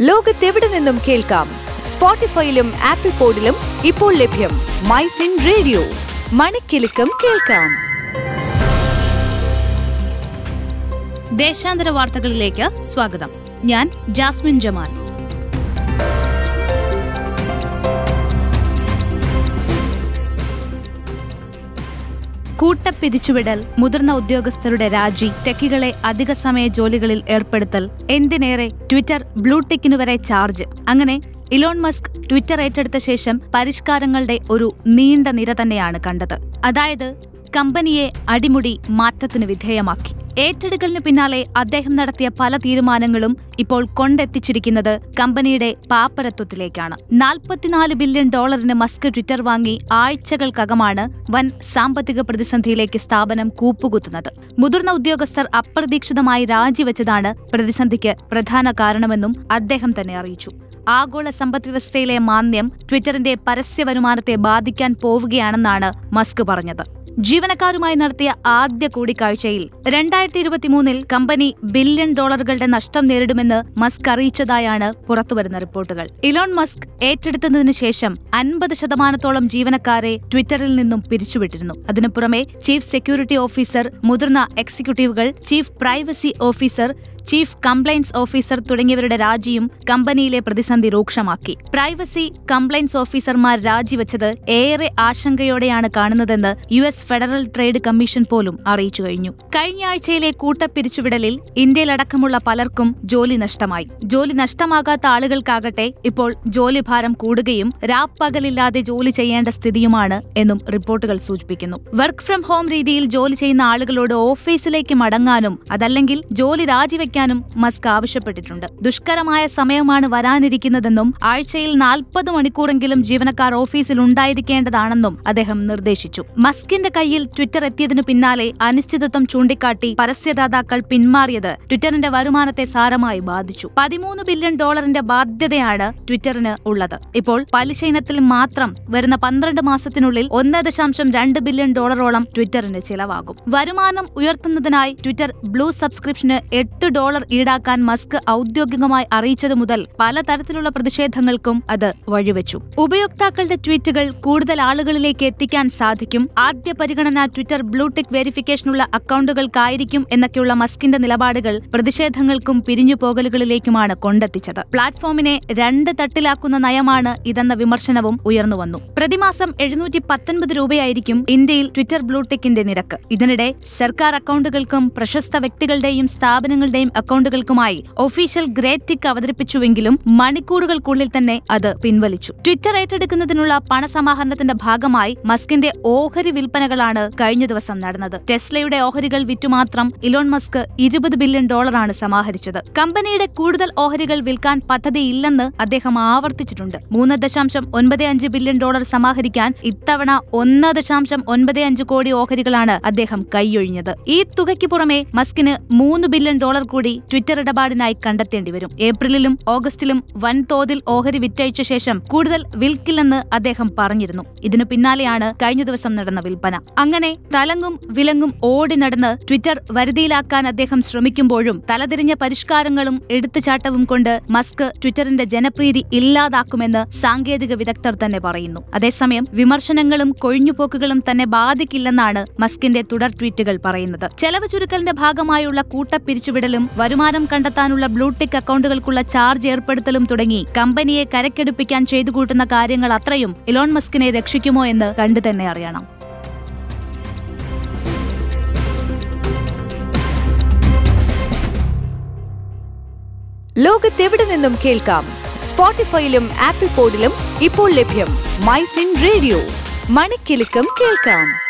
ലോകത്തെവിടെ നിന്നും കേൾക്കാം? സ്പോട്ടിഫൈയിലും ആപ്പിൾ പോഡിലും ഇപ്പോൾ ലഭ്യം മൈ ഫിൻ റേഡിയോ. മണിക്കെലക്കം കേൾക്കാം. ദേശാന്തര വാർത്തകളിലേക്ക് സ്വാഗതം. ഞാൻ ജാസ്മിൻ ജമാൽ. കൂട്ടപ്പിരിച്ചുവിടൽ മുതിർന്ന ഉദ്യോഗസ്ഥരുടെ രാജി ടെക്കികളെ അധിക സമയ ജോലികളിൽ ഏർപ്പെടുത്തൽ എന്തിനേറെ ട്വിറ്റർ ബ്ലൂടെക്കിനു വരെ ചാർജ്. അങ്ങനെ ഇലോൺ മസ്ക് ട്വിറ്റർ ഏറ്റെടുത്ത ശേഷം പരിഷ്കാരങ്ങളുടെ ഒരു നീണ്ട നിര തന്നെയാണ് കണ്ടത്. അതായത് കമ്പനിയെ അടിമുടി മാറ്റത്തിന് വിധേയമാക്കി. ഏറ്റെടുക്കലിന് പിന്നാലെ അദ്ദേഹം നടത്തിയ പല തീരുമാനങ്ങളും ഇപ്പോൾ കൊണ്ടെത്തിച്ചിരിക്കുന്നത് കമ്പനിയുടെ പാപ്പരത്വത്തിലേക്കാണ്. നാൽപ്പത്തിനാല് ബില്യൺ ഡോളറിന് മസ്ക് ട്വിറ്റർ വാങ്ങി ആഴ്ചകൾക്കകമാണ് വൻ സാമ്പത്തിക പ്രതിസന്ധിയിലേക്ക് സ്ഥാപനം കൂപ്പുകുത്തുന്നത്. മുതിർന്ന ഉദ്യോഗസ്ഥർ അപ്രതീക്ഷിതമായി രാജിവെച്ചതാണ് പ്രതിസന്ധിക്ക് പ്രധാന കാരണമെന്നും അദ്ദേഹം തന്നെ അറിയിച്ചു. ആഗോള സമ്പദ് വ്യവസ്ഥയിലെ മാന്ദ്യം ട്വിറ്ററിന്റെ പരസ്യ വരുമാനത്തെ ബാധിക്കാൻ പോവുകയാണെന്നാണ് മസ്ക് പറഞ്ഞത്. ജീവനക്കാരുമായി നടത്തിയ ആദ്യ കൂടിക്കാഴ്ചയിൽ രണ്ടായിരത്തി ഇരുപത്തിമൂന്നിൽ കമ്പനി ബില്യൺ ഡോളറുകളുടെ നഷ്ടം നേരിടുമെന്ന് മസ്ക് അറിയിച്ചതായാണ് പുറത്തുവരുന്ന റിപ്പോർട്ടുകൾ. ഇലോൺ മസ്ക് ഏറ്റെടുത്തതിനു ശേഷം അൻപത് ശതമാനത്തോളം ജീവനക്കാരെ ട്വിറ്ററിൽ നിന്നും പിരിച്ചുവിട്ടിരുന്നു. അതിനു പുറമെ ചീഫ് സെക്യൂരിറ്റി ഓഫീസർ മുതിർന്ന എക്സിക്യൂട്ടീവുകൾ chief privacy officer chief compliance officer തുടങ്ങിയവരുടെ രാജിയും കമ്പനിയിലെ പ്രതിസന്ധി രൂക്ഷമാക്കി. പ്രൈവസി കംപ്ലൈൻസ് ഓഫീസർമാർ രാജിവെച്ചത് ഏറെ ആശങ്കയോടെയാണ് കാണുന്നതെന്ന് U S federal trade commission പോലും അറിയിച്ചു കഴിഞ്ഞു. കഴിഞ്ഞ ആഴ്ചയിലെ കൂട്ടപ്പിരിച്ചുവിടലിൽ ഇന്ത്യയിലടക്കമുള്ള പലർക്കും ജോലി നഷ്ടമായി. ജോലി നഷ്ടമാകാത്ത ആളുകൾക്കാകട്ടെ ഇപ്പോൾ ജോലിഭാരം കൂടുകയും രാപ്പകലില്ലാതെ ജോലി ചെയ്യേണ്ട സ്ഥിതിയുമാണ് എന്നും റിപ്പോർട്ടുകൾ സൂചിപ്പിക്കുന്നു. വർക്ക് ഫ്രം ഹോം രീതിയിൽ ജോലി ചെയ്യുന്ന ആളുകളോട് ഓഫീസിലേക്ക് മടങ്ങാനും അതല്ലെങ്കിൽ ജോലി രാജിവെക്കാനും മസ്ക് ആവശ്യപ്പെട്ടിട്ടുണ്ട്. ദുഷ്കരമായ സമയമാണ് വരാനിരിക്കുന്നതെന്നും ആഴ്ചയിൽ നാൽപ്പത് മണിക്കൂറെങ്കിലും ജീവനക്കാർ ഓഫീസിൽ ഉണ്ടായിരിക്കേണ്ടതാണെന്നും അദ്ദേഹം നിർദ്ദേശിച്ചു. മസ്കിന്റെ കയ്യിൽ ട്വിറ്റർ എത്തിയതിനു പിന്നാലെ അനിശ്ചിതത്വം ചൂണ്ടിക്കാട്ടി പരസ്യദാതാക്കൾ പിന്മാറിയത് ട്വിറ്ററിന്റെ വരുമാനത്തെ സാരമായി ബാധിച്ചു. പതിമൂന്ന് ബില്യൺ ഡോളറിന്റെ ബാധ്യതയാണ് ട്വിറ്ററിന് ഉള്ളത്. ഇപ്പോൾ പലിശ ഇനത്തിൽ മാത്രം വരുന്ന പന്ത്രണ്ട് മാസത്തിനുള്ളിൽ ഒന്ന് ദശാംശം രണ്ട് ബില്യൺ ഡോളറോളം ട്വിറ്ററിന് ചിലവാകും. വരുമാനം ഉയർത്തുന്നതിനായി ട്വിറ്റർ ബ്ലൂ സബ്സ്ക്രിപ്ഷന് എട്ട് ഡോളർ ഈടാക്കാൻ മസ്ക് ഔദ്യോഗികമായി അറിയിച്ചതു മുതൽ പലതരത്തിലുള്ള പ്രതിഷേധങ്ങൾക്കും അത് വഴിവെച്ചു. ഉപയോക്താക്കളുടെ ട്വീറ്റുകൾ കൂടുതൽ ആളുകളിലേക്ക് എത്തിക്കാൻ സാധിക്കും. ആദ്യ പരിഗണന ട്വിറ്റർ ബ്ലൂടെക് വെരിഫിക്കേഷനുള്ള അക്കൗണ്ടുകൾക്കായിരിക്കും എന്നൊക്കെയുള്ള മസ്കിന്റെ നിലപാടുകൾ പ്രതിഷേധങ്ങൾക്കും പിരിഞ്ഞുപോകലുകളിലേക്കുമാണ് കൊണ്ടെത്തിച്ചത്. പ്ലാറ്റ്ഫോമിനെ രണ്ട് തട്ടിലാക്കുന്ന നയമാണ് ഇതെന്ന വിമർശനവും ഉയർന്നുവന്നു പ്രതിമാസം എഴുന്നൂറ്റി പത്തൊൻപത് രൂപയായിരിക്കും ഇന്ത്യയിൽ ട്വിറ്റർ ബ്ലൂടെക്കിന്റെ നിരക്ക്. ഇതിനിടെ സർക്കാർ അക്കൗണ്ടുകൾക്കും പ്രശസ്ത വ്യക്തികളുടെയും സ്ഥാപനങ്ങളുടെയും അക്കൗണ്ടുകൾക്കുമായി ഒഫീഷ്യൽ ഗ്രേറ്റ് ടിക്ക് അവതരിപ്പിച്ചുവെങ്കിലും മണിക്കൂറുകൾക്കുള്ളിൽ തന്നെ അത് പിൻവലിച്ചു. ട്വിറ്റർ ഏറ്റെടുക്കുന്നതിനുള്ള പണസമാഹരണത്തിന്റെ ഭാഗമായി മസ്കിന്റെ ഓഹരി വിൽപ്പനകളാണ് കഴിഞ്ഞ ദിവസം നടന്നത്. ടെസ്ലയുടെ ഓഹരികൾ വിറ്റുമാത്രം ഇലോൺ മസ്ക് ഇരുപത് ബില്യൺ ഡോളറാണ് സമാഹരിച്ചത്. കമ്പനിയുടെ കൂടുതൽ ഓഹരികൾ വിൽക്കാൻ പദ്ധതിയില്ലെന്ന് അദ്ദേഹം ആവർത്തിച്ചിട്ടുണ്ട്. മൂന്ന് ദശാംശം ഒൻപത് അഞ്ച് ബില്യൺ ഡോളർ സമാഹരിക്കാൻ ഇത്തവണ ഒന്ന് ദശാംശം ഒൻപത് അഞ്ച് കോടി ഓഹരികളാണ് അദ്ദേഹം കൈയൊഴിഞ്ഞത്. ഈ തുകയ്ക്ക് പുറമെ മസ്കിന് മൂന്ന് ബില്യൺ ഡോളർ കൂടി ട്വിറ്റർ ഇടപാടിനായി കണ്ടെത്തേണ്ടി വരും. ഏപ്രിലിലും ഓഗസ്റ്റിലും വൻതോതിൽ ഓഹരി വിറ്റഴിച്ച ശേഷം കൂടുതൽ വിൽക്കില്ലെന്ന് അദ്ദേഹം പറഞ്ഞിരുന്നു. ഇതിനു പിന്നാലെയാണ് കഴിഞ്ഞ ദിവസം നടന്ന വിൽപ്പന. അങ്ങനെ തലങ്ങും വിലങ്ങും ഓടി നടന്ന് ട്വിറ്റർ വരുതിയിലാക്കാൻ അദ്ദേഹം ശ്രമിക്കുമ്പോഴും തലതിരിഞ്ഞ പരിഷ്കാരങ്ങളും എടുത്തുചാട്ടവും കൊണ്ട് മസ്ക് ട്വിറ്ററിന്റെ ജനപ്രീതി ഇല്ലാതാക്കുമെന്ന് സാങ്കേതിക വിദഗ്ധർ തന്നെ പറയുന്നു. അതേസമയം വിമർശനങ്ങളും കൊഴിഞ്ഞുപോക്കുകളും തന്നെ ബാധിക്കില്ലെന്നാണ് മസ്കിന്റെ തുടർ ട്വീറ്റുകൾ പറയുന്നത്. ചെലവ് ചുരുക്കലിന്റെ ഭാഗമായുള്ള കൂട്ടപ്പിരിച്ചുവിടലും വരുമാനം കണ്ടെത്താനുള്ള ബ്ലൂടിക് അക്കൗണ്ടുകൾക്കുള്ള ചാർജ് ഏർപ്പെടുത്തലും തുടങ്ങി. കമ്പനിയെ കരക്കെടുപ്പിക്കാൻ ചെയ്തു കൂട്ടുന്ന കാര്യങ്ങൾ അത്രയും ഇലോൺ മസ്കിനെ രക്ഷിക്കുമോ എന്ന് കണ്ടു തന്നെ അറിയണം. ലോകത്തെവിടെ നിന്നും കേൾക്കാം? സ്പോട്ടിഫൈയിലും ആപ്പിൾ പോഡിലും ഇപ്പോൾ ലഭ്യം മൈ ഫിൻ റേഡിയോ. മണിക്കിലുക്കം കേൾക്കാം.